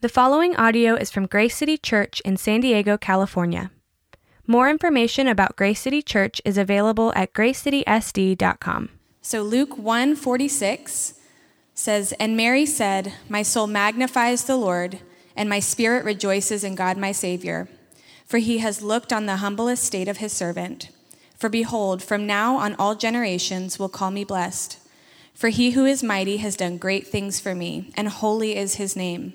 The following audio is from Grace City Church in San Diego, California. More information about Grace City Church is available at gracecitysd.com. So Luke 1:46 says, "And Mary said, My soul magnifies the Lord, and my spirit rejoices in God my Savior, for he has looked on the humble estate of his servant. For behold, from now on all generations will call me blessed. For he who is mighty has done great things for me, and holy is his name."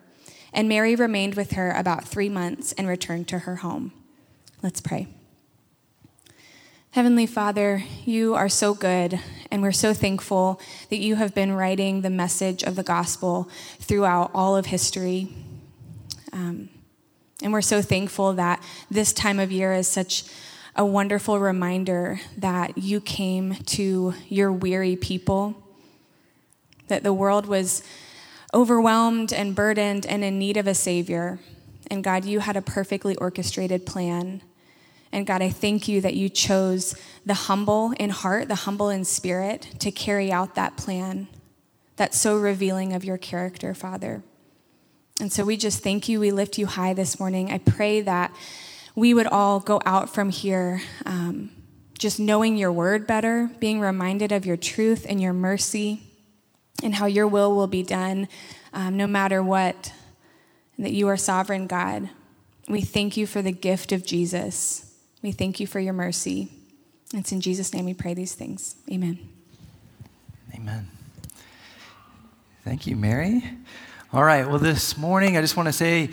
And Mary remained with her about three months and returned to her home. Let's pray. Heavenly Father, you are so good, and we're so thankful that you have been writing the message of the gospel throughout all of history. Um, and we're so thankful that this time of year is such a wonderful reminder that you came to your weary people, that the world was overwhelmed and burdened and in need of a Savior. And God, you had a perfectly orchestrated plan. And God, I thank you that you chose the humble in heart, the humble in spirit, to carry out that plan. That's so revealing of your character, Father. And so we just thank you. We lift you high this morning. I pray that we would all go out from here um, just knowing your word better, being reminded of your truth and your mercy and how your will will be done um, no matter what, that you are sovereign God. We thank you for the gift of Jesus. We thank you for your mercy. It's in Jesus' name we pray these things. Amen. Amen. Thank you, Mary. All right, well, this morning I just want to say,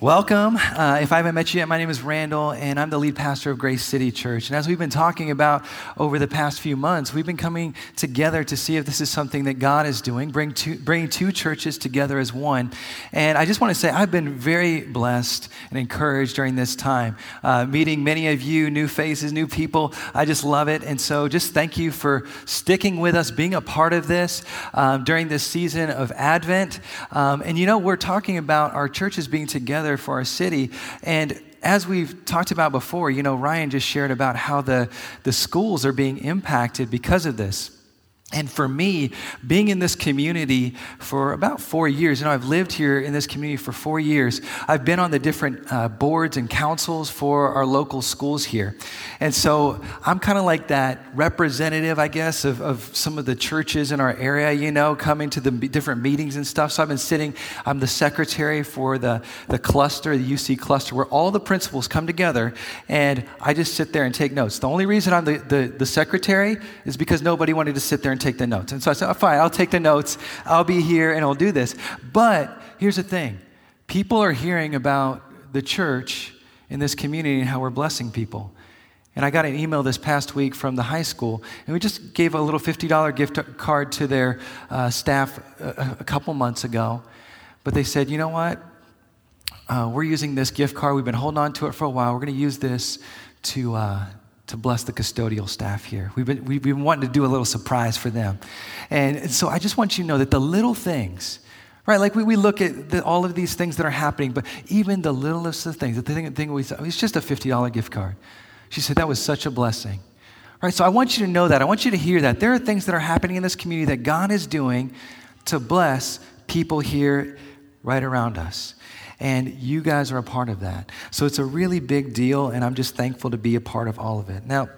Welcome. Uh, if I haven't met you yet, my name is Randall, and I'm the lead pastor of Grace City Church. And as we've been talking about over the past few months, we've been coming together to see if this is something that God is doing, bring two, bringing two churches together as one. And I just want to say I've been very blessed and encouraged during this time, uh, meeting many of you, new faces, new people. I just love it. And so just thank you for sticking with us, being a part of this um, during this season of Advent. Um, and you know, we're talking about our churches being together together for our city. And as we've talked about before, you know, Ryan just shared about how the, the schools are being impacted because of this. And for me, being in this community for about four years, you know, I've lived here in this community for four years. I've been on the different uh, boards and councils for our local schools here. And so I'm kind of like that representative, I guess, of, of some of the churches in our area, you know, coming to the different meetings and stuff. So I've been sitting, I'm the secretary for the, the cluster, the UC cluster, where all the principals come together, and I just sit there and take notes. The only reason I'm the, the, the secretary is because nobody wanted to sit there and take the notes. And so I said, oh, fine, I'll take the notes. I'll be here and I'll do this. But here's the thing people are hearing about the church in this community and how we're blessing people. And I got an email this past week from the high school, and we just gave a little $50 gift card to their uh, staff a, a, couple months ago. But they said, you know what? Uh, we're using this gift card. We've been holding on to it for a while. We're going to use this to, uh, to bless the custodial staff here. We've been, we've been wanting to do a little surprise for them. And so I just want you to know that the little things, right? Like we, we look at the, all of these things that are happening, but even the littlest of things, the thing, the thing we it's just a $50 gift card. She said, that was such a blessing. Right, so I want you to know that. I want you to hear that. There are things that are happening in this community that God is doing to bless people here right around us. And you guys are a part of that. So it's a really big deal, and I'm just thankful to be a part of all of it. Now,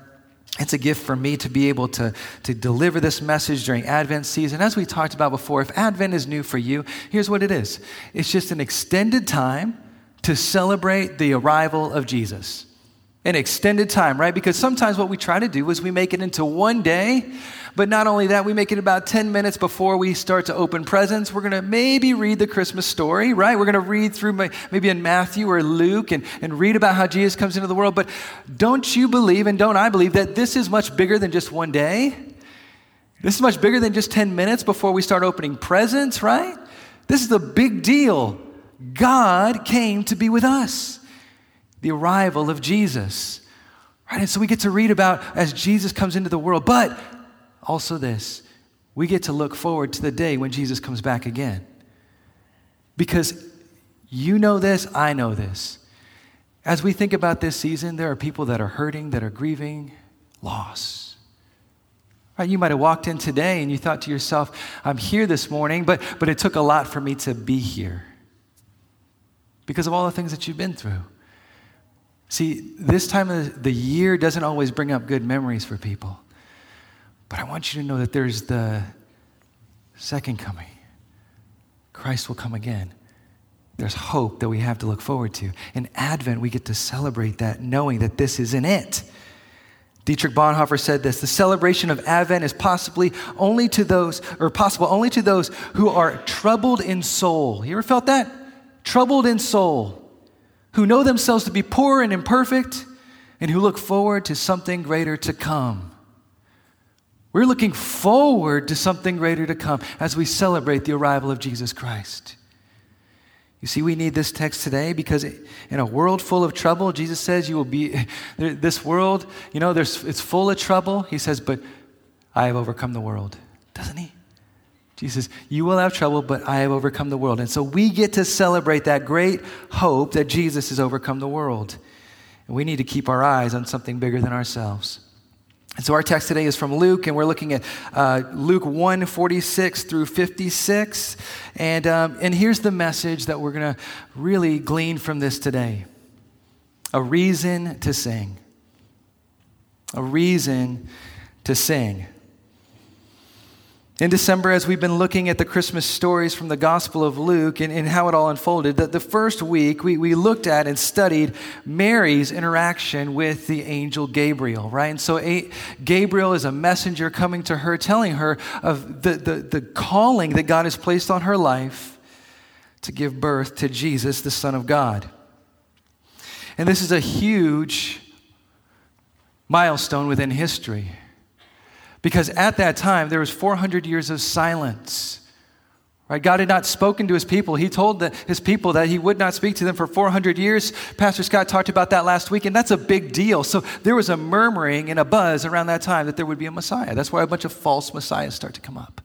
it's a gift for me to be able to, to deliver this message during Advent season. As we talked about before, if Advent is new for you, here's what it is it's just an extended time to celebrate the arrival of Jesus an extended time, right? Because sometimes what we try to do is we make it into one day, but not only that, we make it about 10 minutes before we start to open presents. We're going to maybe read the Christmas story, right? We're going to read through maybe in Matthew or Luke and, and read about how Jesus comes into the world. But don't you believe, and don't I believe, that this is much bigger than just one day? This is much bigger than just 10 minutes before we start opening presents, right? This is a big deal God came to be with us. The arrival of Jesus. Right? And so we get to read about as Jesus comes into the world, but also this we get to look forward to the day when Jesus comes back again. Because you know this, I know this. As we think about this season, there are people that are hurting, that are grieving, loss. Right, you might have walked in today and you thought to yourself, I'm here this morning, but, but it took a lot for me to be here because of all the things that you've been through. See, this time of the year doesn't always bring up good memories for people. But I want you to know that there's the second coming. Christ will come again. There's hope that we have to look forward to. In Advent, we get to celebrate that, knowing that this isn't it. Dietrich Bonhoeffer said this the celebration of Advent is possibly only to those, or possible only to those who are troubled in soul. You ever felt that? Troubled in soul, who know themselves to be poor and imperfect, and who look forward to something greater to come. We're looking forward to something greater to come as we celebrate the arrival of Jesus Christ. You see, we need this text today because in a world full of trouble, Jesus says you will be, this world, you know, it's full of trouble. He says, but I have overcome the world. Doesn't he? Jesus, you will have trouble, but I have overcome the world. And so we get to celebrate that great hope that Jesus has overcome the world. And we need to keep our eyes on something bigger than ourselves. And so our text today is from Luke, and we're looking at uh, Luke 1 46 through 56. And, um, and here's the message that we're going to really glean from this today a reason to sing. A reason to sing. In December, as we've been looking at the Christmas stories from the Gospel of Luke and, and how it all unfolded, that the first week we, we looked at and studied Mary's interaction with the angel Gabriel, right? And so a, Gabriel is a messenger coming to her, telling her of the, the, the calling that God has placed on her life to give birth to Jesus, the Son of God. And this is a huge milestone within history. Because at that time, there was 400 years of silence. Right? God had not spoken to his people. He told the, his people that he would not speak to them for 400 years. Pastor Scott talked about that last week, and that's a big deal. So there was a murmuring and a buzz around that time that there would be a Messiah. That's why a bunch of false messiahs start to come up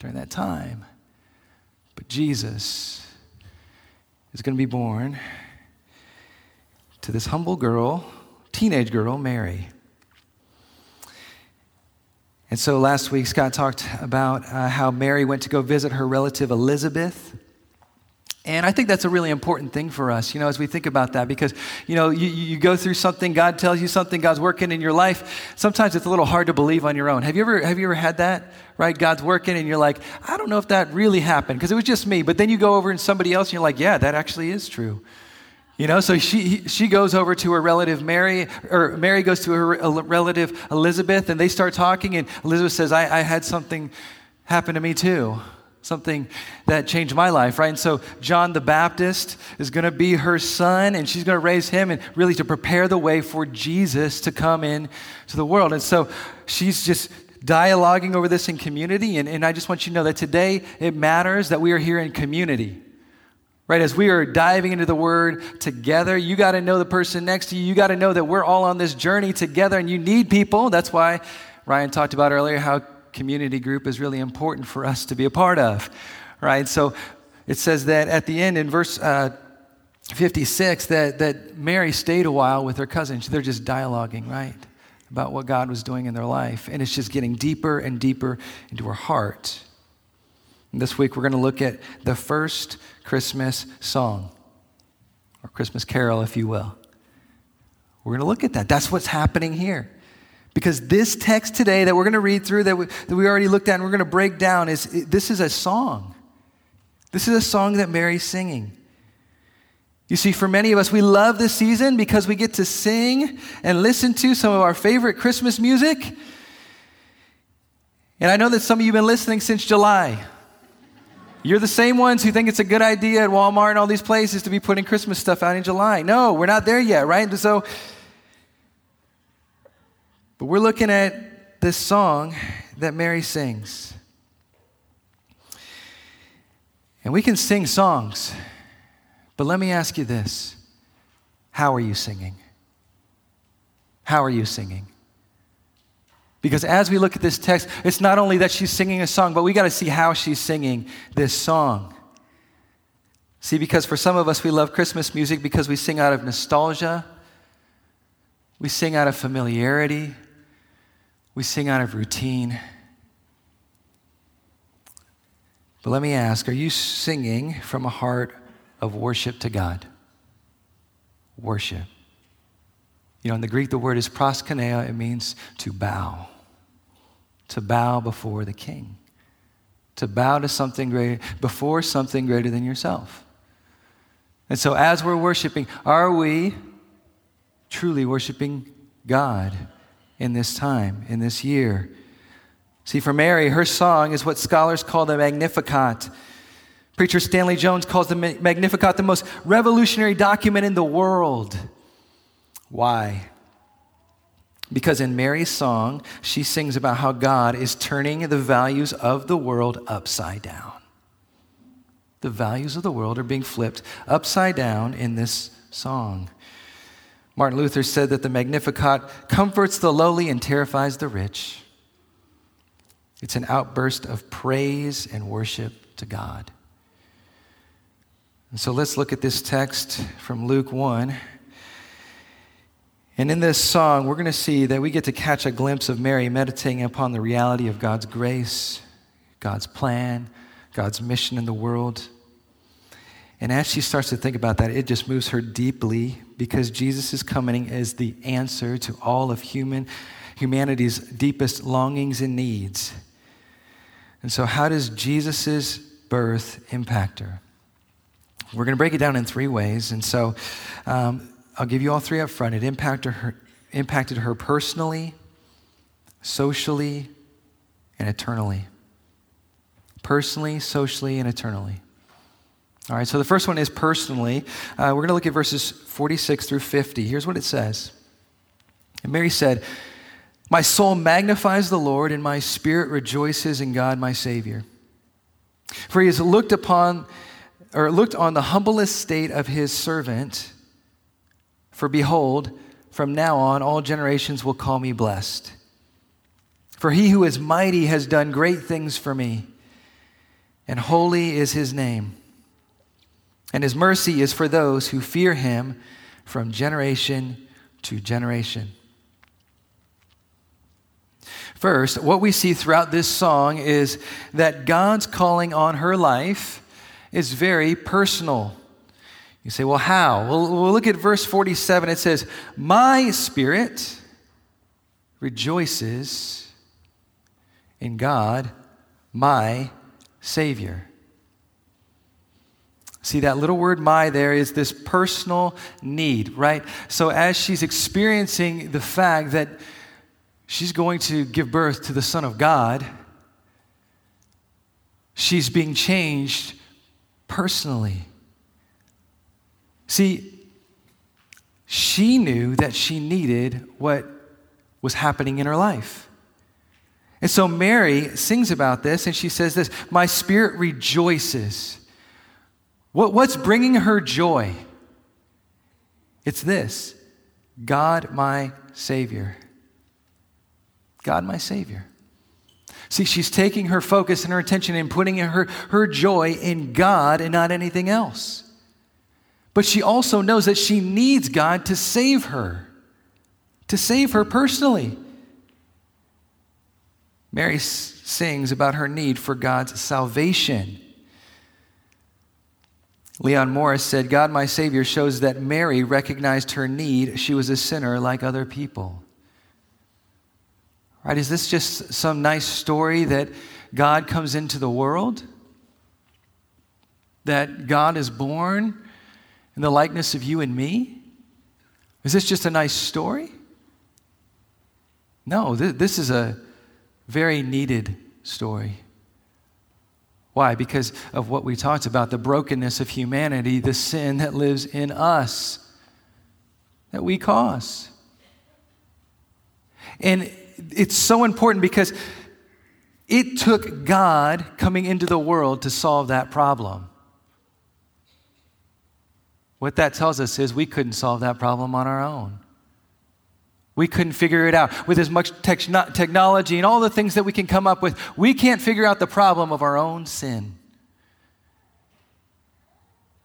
during that time. But Jesus is going to be born to this humble girl, teenage girl, Mary. And so last week, Scott talked about uh, how Mary went to go visit her relative Elizabeth. And I think that's a really important thing for us, you know, as we think about that, because, you know, you, you go through something, God tells you something, God's working in your life. Sometimes it's a little hard to believe on your own. Have you ever, have you ever had that, right? God's working and you're like, I don't know if that really happened, because it was just me. But then you go over and somebody else and you're like, yeah, that actually is true. You know, so she, she goes over to her relative Mary, or Mary goes to her uh, relative Elizabeth, and they start talking. And Elizabeth says, I, I had something happen to me too, something that changed my life, right? And so John the Baptist is going to be her son, and she's going to raise him and really to prepare the way for Jesus to come in to the world. And so she's just dialoguing over this in community. And, and I just want you to know that today it matters that we are here in community. Right, as we are diving into the word together, you got to know the person next to you. You got to know that we're all on this journey together and you need people. That's why Ryan talked about earlier how community group is really important for us to be a part of. Right, so it says that at the end in verse uh, 56 that, that Mary stayed a while with her cousin. They're just dialoguing, right, about what God was doing in their life. And it's just getting deeper and deeper into her heart. This week we're going to look at the first Christmas song, or Christmas carol, if you will. We're going to look at that. That's what's happening here. Because this text today that we're going to read through, that we, that we already looked at and we're going to break down, is this is a song. This is a song that Mary's singing. You see, for many of us, we love this season because we get to sing and listen to some of our favorite Christmas music. And I know that some of you have been listening since July. You're the same ones who think it's a good idea at Walmart and all these places to be putting Christmas stuff out in July. No, we're not there yet, right? So, but we're looking at this song that Mary sings. And we can sing songs. But let me ask you this How are you singing? How are you singing? Because as we look at this text, it's not only that she's singing a song, but we got to see how she's singing this song. See, because for some of us, we love Christmas music because we sing out of nostalgia, we sing out of familiarity, we sing out of routine. But let me ask are you singing from a heart of worship to God? Worship. You know, in the Greek, the word is proskuneo, it means to bow, to bow before the king, to bow to something greater, before something greater than yourself. And so, as we're worshiping, are we truly worshiping God in this time, in this year? See, for Mary, her song is what scholars call the Magnificat. Preacher Stanley Jones calls the Magnificat the most revolutionary document in the world. Why? Because in Mary's song, she sings about how God is turning the values of the world upside down. The values of the world are being flipped upside down in this song. Martin Luther said that the Magnificat comforts the lowly and terrifies the rich. It's an outburst of praise and worship to God. And so let's look at this text from Luke 1. And in this song, we're going to see that we get to catch a glimpse of Mary meditating upon the reality of God's grace, God's plan, God's mission in the world. And as she starts to think about that, it just moves her deeply because Jesus is coming as the answer to all of human humanity's deepest longings and needs. And so, how does Jesus' birth impact her? We're going to break it down in three ways. And so, um, I'll give you all three up front. It impacted her, impacted her personally, socially, and eternally. Personally, socially, and eternally. All right, so the first one is personally. Uh, we're going to look at verses 46 through 50. Here's what it says. And Mary said, my soul magnifies the Lord, and my spirit rejoices in God my Savior. For he has looked upon, or looked on the humblest state of his servant. For behold, from now on all generations will call me blessed. For he who is mighty has done great things for me, and holy is his name. And his mercy is for those who fear him from generation to generation. First, what we see throughout this song is that God's calling on her life is very personal. You say, well, how? Well, we'll look at verse 47. It says, My spirit rejoices in God, my Savior. See, that little word my there is this personal need, right? So, as she's experiencing the fact that she's going to give birth to the Son of God, she's being changed personally. See, she knew that she needed what was happening in her life. And so Mary sings about this and she says this My spirit rejoices. What, what's bringing her joy? It's this God, my Savior. God, my Savior. See, she's taking her focus and her attention and putting her, her joy in God and not anything else. But she also knows that she needs God to save her, to save her personally. Mary sings about her need for God's salvation. Leon Morris said, God, my Savior, shows that Mary recognized her need. She was a sinner like other people. Right? Is this just some nice story that God comes into the world? That God is born in the likeness of you and me? Is this just a nice story? No, th- this is a very needed story. Why? Because of what we talked about the brokenness of humanity, the sin that lives in us that we cause. And it's so important because it took God coming into the world to solve that problem. What that tells us is we couldn't solve that problem on our own. We couldn't figure it out. With as much technology and all the things that we can come up with, we can't figure out the problem of our own sin.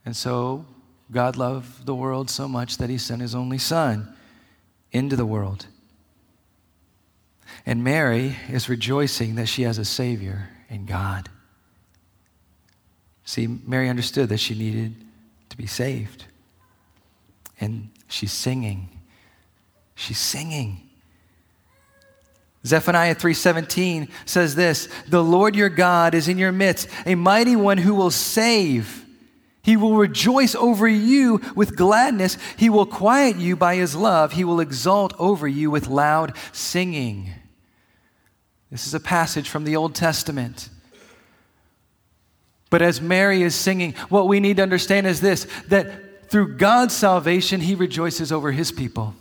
And so, God loved the world so much that He sent His only Son into the world. And Mary is rejoicing that she has a Savior in God. See, Mary understood that she needed to be saved. And she's singing. She's singing. Zephaniah 3:17 says this, "The Lord your God is in your midst, a mighty one who will save. He will rejoice over you with gladness. He will quiet you by his love. He will exult over you with loud singing." This is a passage from the Old Testament. But as Mary is singing, what we need to understand is this that through God's salvation, he rejoices over his people.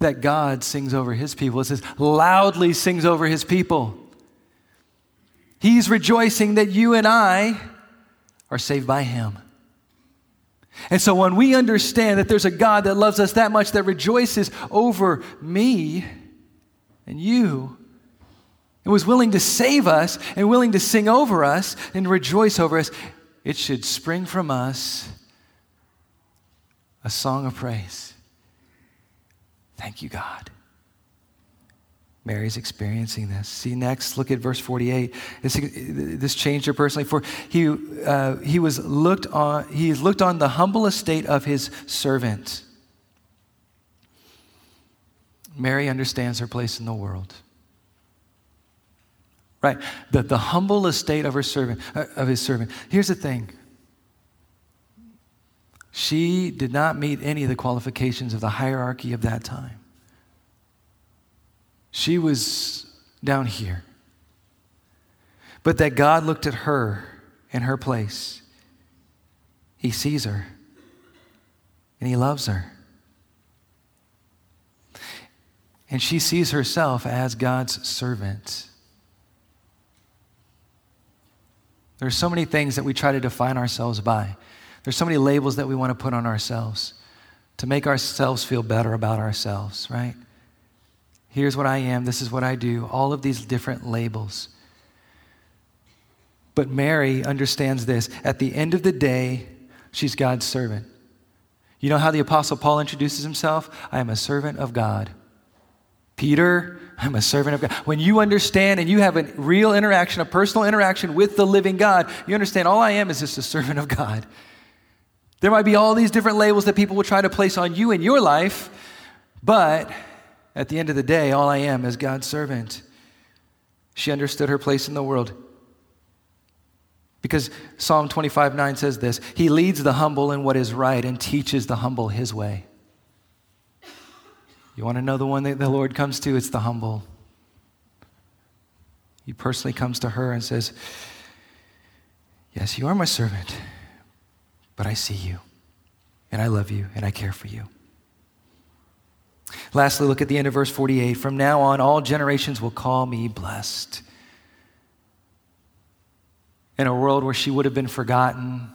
That God sings over his people. It says, loudly sings over his people. He's rejoicing that you and I are saved by him. And so when we understand that there's a God that loves us that much, that rejoices over me and you, and was willing to save us and willing to sing over us and rejoice over us, it should spring from us a song of praise. Thank you, God. Mary's experiencing this. See, next, look at verse 48. This, this changed her personally. For he, uh, he was looked on, he looked on the humble estate of his servant. Mary understands her place in the world. Right? The, the humble estate of her servant, uh, of his servant. Here's the thing. She did not meet any of the qualifications of the hierarchy of that time. She was down here. But that God looked at her in her place. He sees her and he loves her. And she sees herself as God's servant. There are so many things that we try to define ourselves by. There's so many labels that we want to put on ourselves to make ourselves feel better about ourselves, right? Here's what I am, this is what I do, all of these different labels. But Mary understands this. At the end of the day, she's God's servant. You know how the Apostle Paul introduces himself? I am a servant of God. Peter, I'm a servant of God. When you understand and you have a real interaction, a personal interaction with the living God, you understand all I am is just a servant of God. There might be all these different labels that people will try to place on you in your life, but at the end of the day, all I am is God's servant. She understood her place in the world. Because Psalm 25 9 says this He leads the humble in what is right and teaches the humble his way. You want to know the one that the Lord comes to? It's the humble. He personally comes to her and says, Yes, you are my servant, but I see you, and I love you, and I care for you. Lastly, look at the end of verse 48. From now on, all generations will call me blessed. In a world where she would have been forgotten,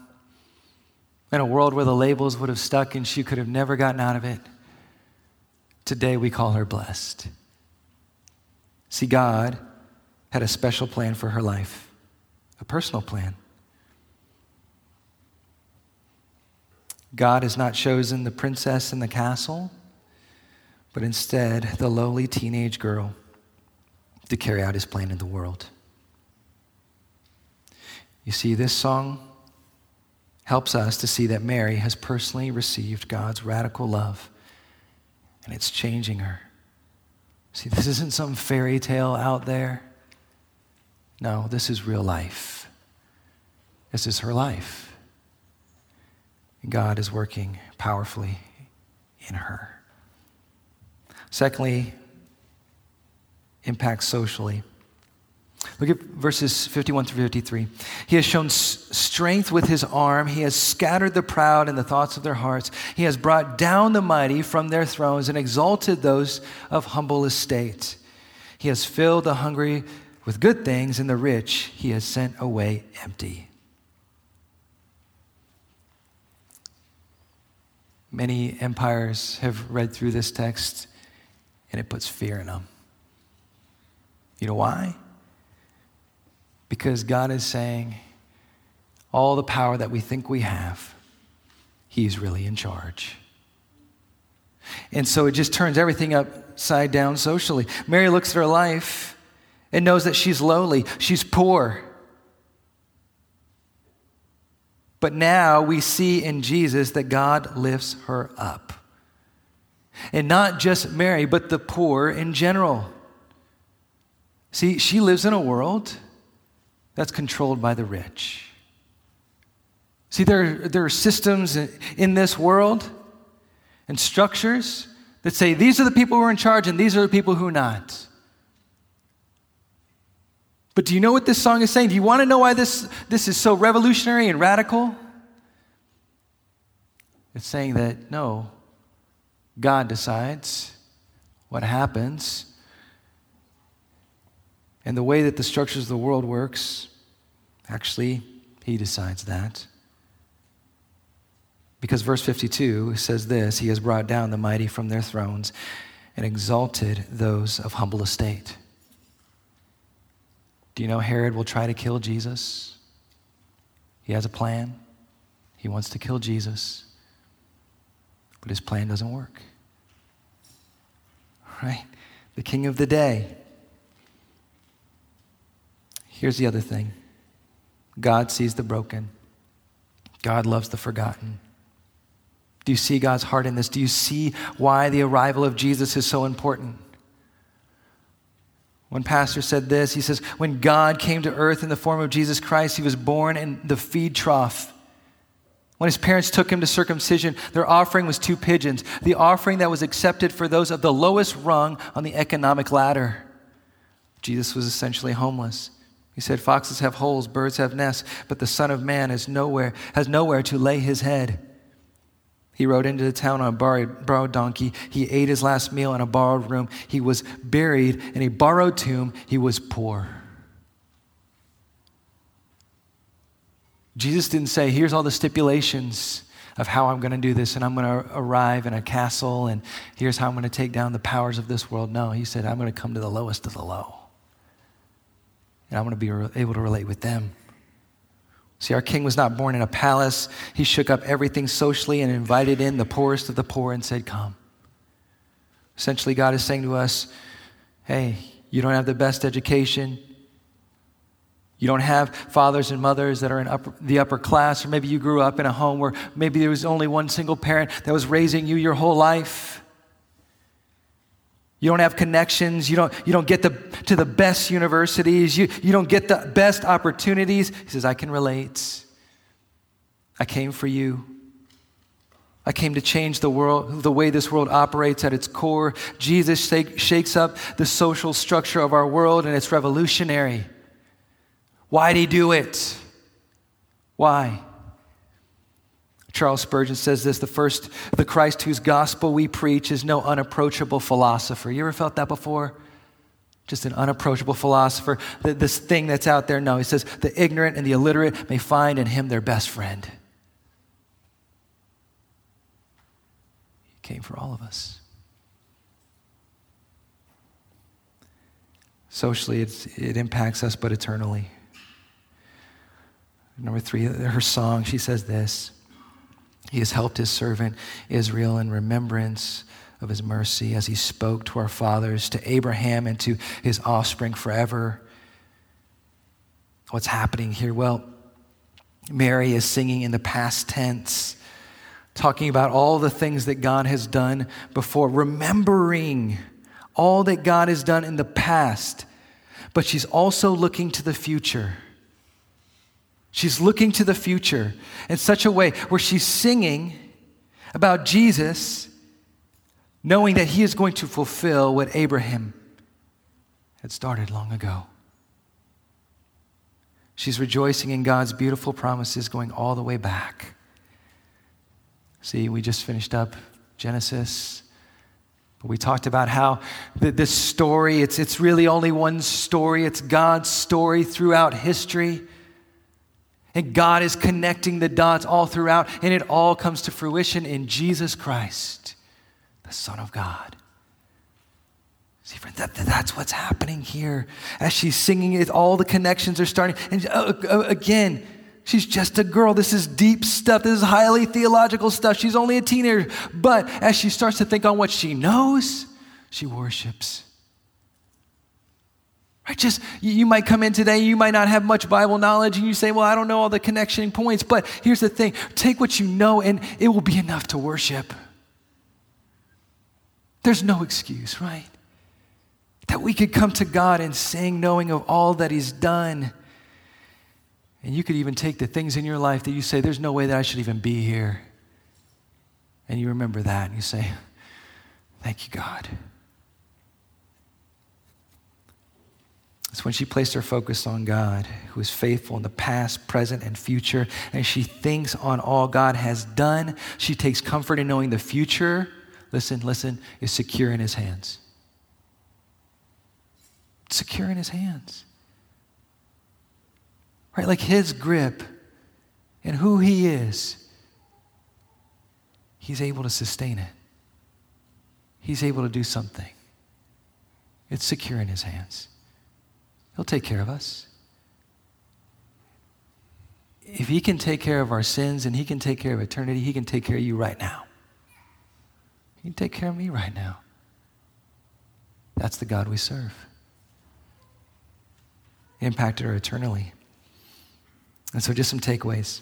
in a world where the labels would have stuck and she could have never gotten out of it, Today we call her blessed. See, God had a special plan for her life, a personal plan. God has not chosen the princess in the castle, but instead the lowly teenage girl to carry out his plan in the world. You see, this song helps us to see that Mary has personally received God's radical love and it's changing her. See, this isn't some fairy tale out there. No, this is real life. This is her life. God is working powerfully in her. Secondly, impact socially. Look at verses 51 through 53. He has shown strength with his arm. He has scattered the proud in the thoughts of their hearts. He has brought down the mighty from their thrones and exalted those of humble estate. He has filled the hungry with good things, and the rich he has sent away empty. Many empires have read through this text and it puts fear in them. You know why? Because God is saying, all the power that we think we have, He's really in charge. And so it just turns everything upside down socially. Mary looks at her life and knows that she's lowly, she's poor. But now we see in Jesus that God lifts her up. And not just Mary, but the poor in general. See, she lives in a world that's controlled by the rich. See, there, there are systems in this world and structures that say these are the people who are in charge and these are the people who are not. But do you know what this song is saying? Do you want to know why this, this is so revolutionary and radical? It's saying that no, God decides what happens. And the way that the structures of the world works, actually, He decides that. Because verse 52 says this He has brought down the mighty from their thrones and exalted those of humble estate. You know Herod will try to kill Jesus? He has a plan. He wants to kill Jesus, but his plan doesn't work. Right? The king of the day. Here's the other thing God sees the broken, God loves the forgotten. Do you see God's heart in this? Do you see why the arrival of Jesus is so important? One pastor said this he says, When God came to earth in the form of Jesus Christ, he was born in the feed trough. When his parents took him to circumcision, their offering was two pigeons, the offering that was accepted for those of the lowest rung on the economic ladder. Jesus was essentially homeless. He said, Foxes have holes, birds have nests, but the Son of Man nowhere, has nowhere to lay his head. He rode into the town on a borrowed, borrowed donkey. He ate his last meal in a borrowed room. He was buried in a borrowed tomb. He was poor. Jesus didn't say, Here's all the stipulations of how I'm going to do this, and I'm going to arrive in a castle, and here's how I'm going to take down the powers of this world. No, he said, I'm going to come to the lowest of the low, and I'm going to be able to relate with them. See, our king was not born in a palace. He shook up everything socially and invited in the poorest of the poor and said, Come. Essentially, God is saying to us, Hey, you don't have the best education. You don't have fathers and mothers that are in upper, the upper class, or maybe you grew up in a home where maybe there was only one single parent that was raising you your whole life. You don't have connections. You don't, you don't get the, to the best universities. You, you don't get the best opportunities. He says, I can relate. I came for you. I came to change the world, the way this world operates at its core. Jesus shake, shakes up the social structure of our world, and it's revolutionary. Why'd he do it? Why? Charles Spurgeon says this the first, the Christ whose gospel we preach is no unapproachable philosopher. You ever felt that before? Just an unapproachable philosopher. This thing that's out there. No, he says the ignorant and the illiterate may find in him their best friend. He came for all of us. Socially, it impacts us, but eternally. Number three, her song, she says this. He has helped his servant Israel in remembrance of his mercy as he spoke to our fathers, to Abraham, and to his offspring forever. What's happening here? Well, Mary is singing in the past tense, talking about all the things that God has done before, remembering all that God has done in the past, but she's also looking to the future. She's looking to the future in such a way where she's singing about Jesus, knowing that he is going to fulfill what Abraham had started long ago. She's rejoicing in God's beautiful promises going all the way back. See, we just finished up Genesis. We talked about how this story, it's, it's really only one story. It's God's story throughout history. And God is connecting the dots all throughout, and it all comes to fruition in Jesus Christ, the Son of God. See, friend, that, that's what's happening here. As she's singing it, all the connections are starting. And uh, uh, again, she's just a girl. This is deep stuff. This is highly theological stuff. She's only a teenager. But as she starts to think on what she knows, she worships. Right? Just you might come in today, you might not have much Bible knowledge, and you say, Well, I don't know all the connection points. But here's the thing take what you know, and it will be enough to worship. There's no excuse, right? That we could come to God and sing knowing of all that He's done. And you could even take the things in your life that you say, There's no way that I should even be here. And you remember that and you say, Thank you, God. It's when she placed her focus on God, who is faithful in the past, present, and future, and she thinks on all God has done. She takes comfort in knowing the future, listen, listen, is secure in his hands secure in his hands. Right? Like his grip and who he is, he's able to sustain it. He's able to do something. It's secure in his hands. He'll take care of us. If he can take care of our sins and he can take care of eternity, he can take care of you right now. He can take care of me right now. That's the God we serve impacted her eternally. And so, just some takeaways.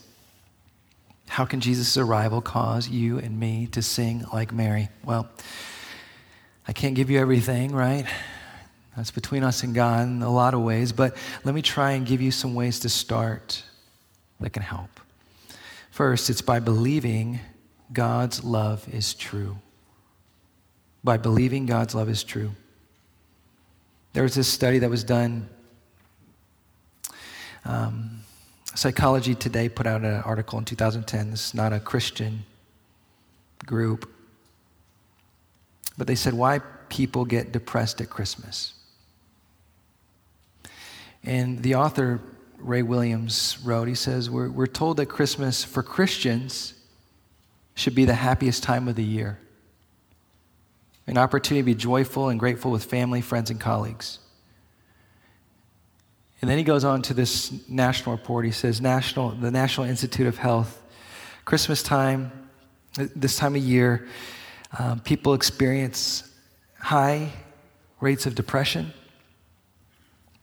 How can Jesus' arrival cause you and me to sing like Mary? Well, I can't give you everything, right? That's between us and God in a lot of ways, but let me try and give you some ways to start that can help. First, it's by believing God's love is true. By believing God's love is true. There was this study that was done um, Psychology Today put out an article in 2010. This is not a Christian group. But they said why people get depressed at Christmas. And the author, Ray Williams, wrote, he says, We're, we're told that Christmas for Christians should be the happiest time of the year, an opportunity to be joyful and grateful with family, friends, and colleagues. And then he goes on to this national report. He says, National, the National Institute of Health, Christmas time, this time of year, um, people experience high rates of depression.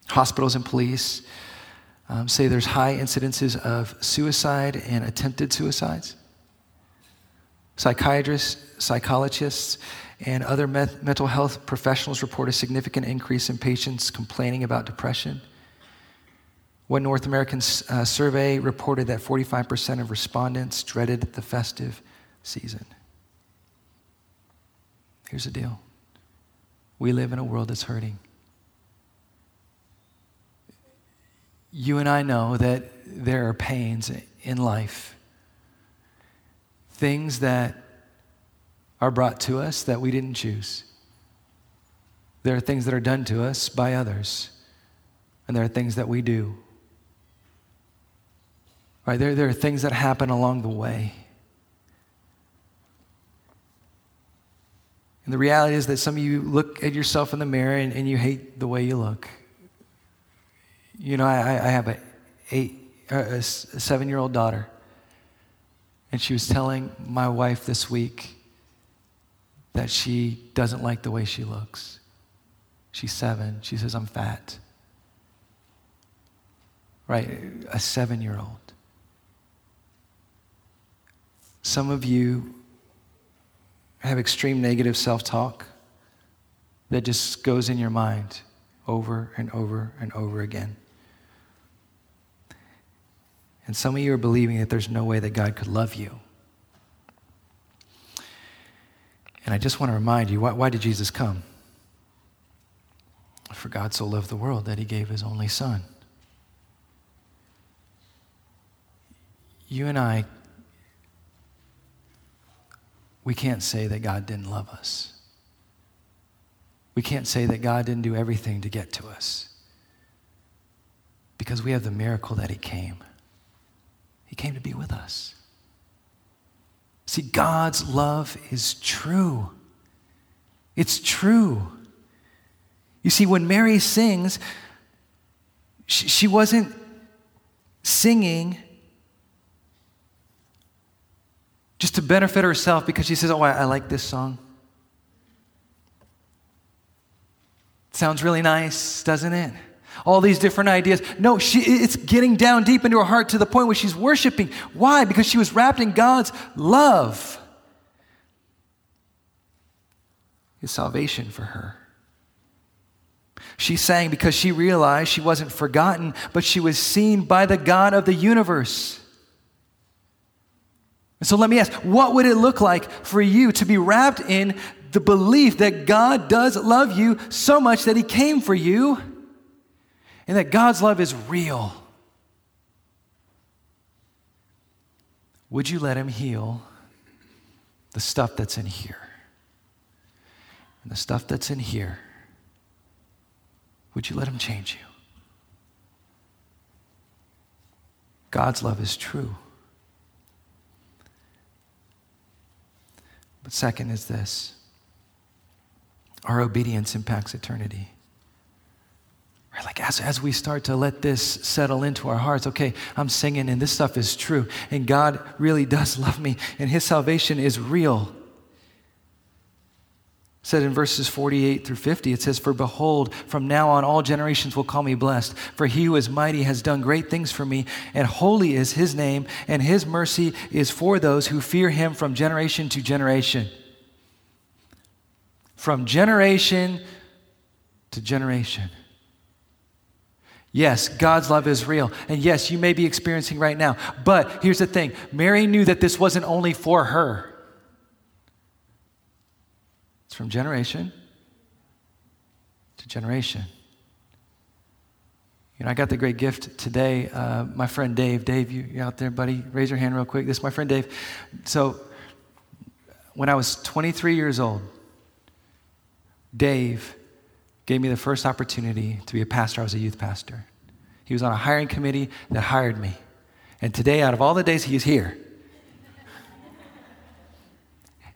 Hospitals and police um, say there's high incidences of suicide and attempted suicides. Psychiatrists, psychologists, and other mental health professionals report a significant increase in patients complaining about depression. One North American uh, survey reported that 45% of respondents dreaded the festive season. Here's the deal we live in a world that's hurting. You and I know that there are pains in life, things that are brought to us that we didn't choose. There are things that are done to us by others, and there are things that we do Right? There, there are things that happen along the way. And the reality is that some of you look at yourself in the mirror and, and you hate the way you look. You know, I, I have a, eight, uh, a seven year old daughter, and she was telling my wife this week that she doesn't like the way she looks. She's seven. She says, I'm fat. Right? A seven year old. Some of you have extreme negative self talk that just goes in your mind over and over and over again. And some of you are believing that there's no way that God could love you. And I just want to remind you why, why did Jesus come? For God so loved the world that he gave his only Son. You and I we can't say that God didn't love us. We can't say that God didn't do everything to get to us because we have the miracle that He came. He came to be with us. See, God's love is true. It's true. You see, when Mary sings, she, wasn't singing just to benefit herself because she says, Oh, I, I like this song. Sounds really nice, doesn't it? All these different ideas. No, she, it's getting down deep into her heart to the point where she's worshiping. Why? Because she was wrapped in God's love. His salvation for her. She sang because she realized she wasn't forgotten, but she was seen by the God of the universe. And so let me ask what would it look like for you to be wrapped in the belief that God does love you so much that He came for you and that God's love is real? Would you let Him heal the stuff that's in here? And the stuff that's in here, would you let Him change you? God's love is true. But second is this our obedience impacts eternity. Like as, as we start to let this settle into our hearts, okay, I'm singing and this stuff is true, and God really does love me, and His salvation is real said in verses 48 through 50, it says, For behold, from now on all generations will call me blessed. For he who is mighty has done great things for me, and holy is his name, and his mercy is for those who fear him from generation to generation. From generation to generation. Yes, God's love is real. And yes, you may be experiencing right now. But here's the thing Mary knew that this wasn't only for her it's from generation to generation. You know, I got the great gift today. Uh, my friend Dave, Dave, you, you out there, buddy? Raise your hand real quick. This is my friend Dave. So, when I was 23 years old, Dave gave me the first opportunity to be a pastor. I was a youth pastor. He was on a hiring committee that hired me. And today, out of all the days he is here,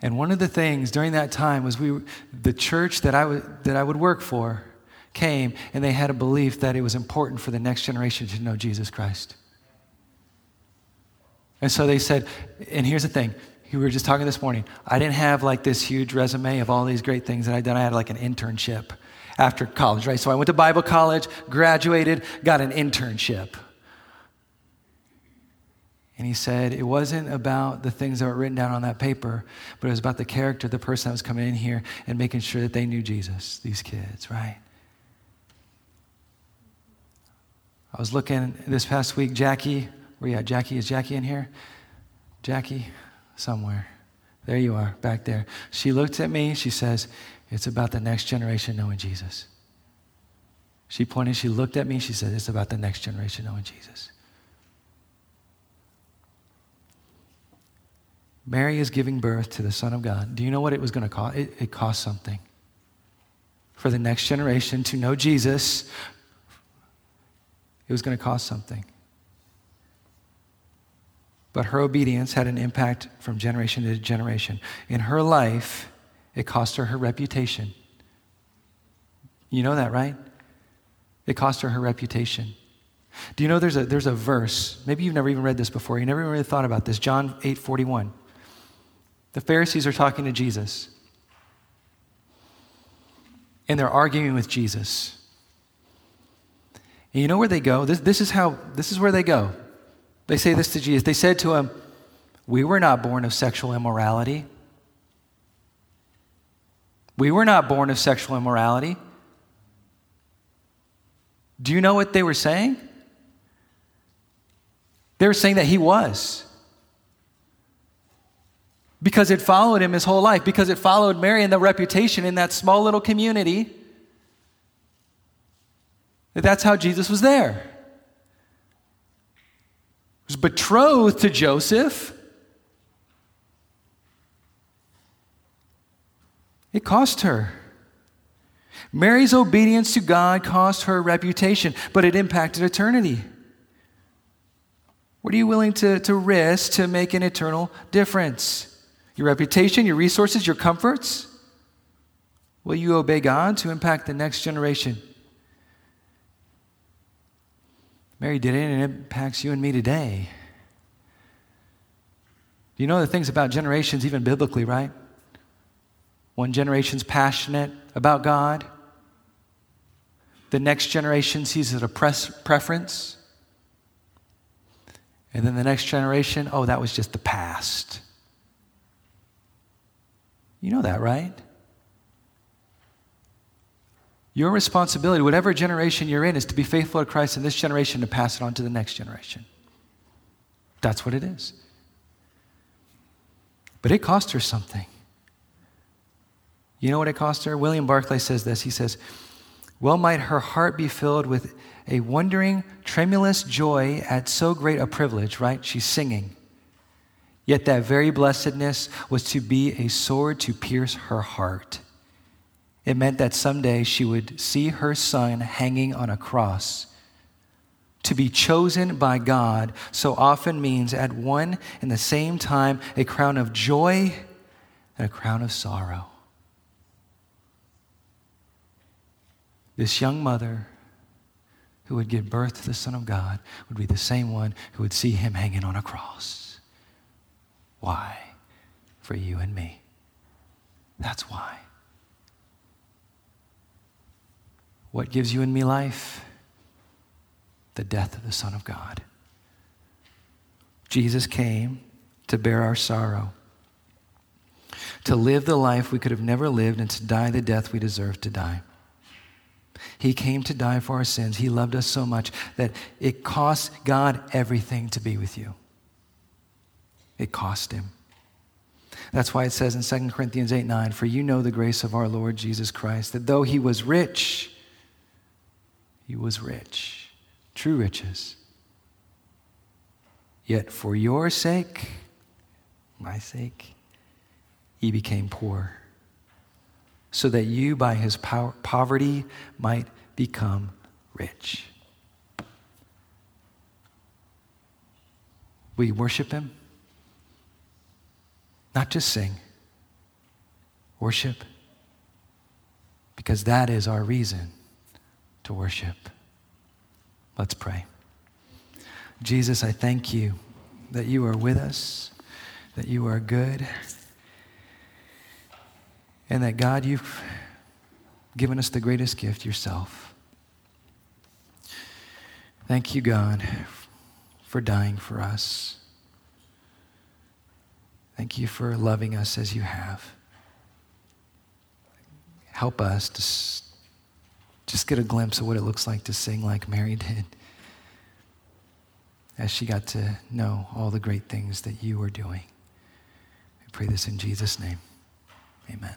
and one of the things during that time was we, the church that I, w- that I would work for came and they had a belief that it was important for the next generation to know Jesus Christ. And so they said, and here's the thing. We were just talking this morning. I didn't have like this huge resume of all these great things that I'd done. I had like an internship after college, right? So I went to Bible college, graduated, got an internship. And he said it wasn't about the things that were written down on that paper, but it was about the character of the person that was coming in here and making sure that they knew Jesus, these kids, right? I was looking this past week, Jackie, where you at? Jackie, is Jackie in here? Jackie, somewhere. There you are, back there. She looked at me, she says, It's about the next generation knowing Jesus. She pointed, she looked at me, she said, It's about the next generation knowing Jesus. Mary is giving birth to the Son of God. Do you know what it was going to cost? It, it cost something. For the next generation to know Jesus, it was going to cost something. But her obedience had an impact from generation to generation. In her life, it cost her her reputation. You know that, right? It cost her her reputation. Do you know there's a, there's a verse, maybe you've never even read this before, you never even really thought about this, John 8 41. The Pharisees are talking to Jesus. And they're arguing with Jesus. And you know where they go? This, this, is how, this is where they go. They say this to Jesus. They said to him, We were not born of sexual immorality. We were not born of sexual immorality. Do you know what they were saying? They were saying that he was because it followed him his whole life, because it followed Mary and the reputation in that small little community. That that's how Jesus was there. He was betrothed to Joseph. It cost her. Mary's obedience to God cost her reputation, but it impacted eternity. What are you willing to, to risk to make an eternal difference? Your reputation, your resources, your comforts? Will you obey God to impact the next generation? Mary did it, and it impacts you and me today. You know the things about generations, even biblically, right? One generation's passionate about God, the next generation sees it a press, preference. And then the next generation, oh, that was just the past. You know that, right? Your responsibility, whatever generation you're in, is to be faithful to Christ in this generation to pass it on to the next generation. That's what it is. But it cost her something. You know what it cost her? William Barclay says this. He says, Well, might her heart be filled with a wondering, tremulous joy at so great a privilege, right? She's singing. Yet that very blessedness was to be a sword to pierce her heart. It meant that someday she would see her son hanging on a cross. To be chosen by God so often means at one and the same time a crown of joy and a crown of sorrow. This young mother who would give birth to the Son of God would be the same one who would see him hanging on a cross. Why? For you and me. That's why. What gives you and me life? The death of the Son of God. Jesus came to bear our sorrow, to live the life we could have never lived, and to die the death we deserve to die. He came to die for our sins. He loved us so much that it cost God everything to be with you. It cost him. That's why it says in 2 Corinthians 8 9, For you know the grace of our Lord Jesus Christ, that though he was rich, he was rich, true riches. Yet for your sake, my sake, he became poor, so that you by his power, poverty might become rich. We worship him, not just sing, worship, because that is our reason to worship. Let's pray. Jesus, I thank you that you are with us, that you are good, and that God, you've given us the greatest gift yourself. Thank you, God, for dying for us. Thank you for loving us as you have. Help us to just get a glimpse of what it looks like to sing like Mary did as she got to know all the great things that you are doing. I pray this in Jesus' name. Amen.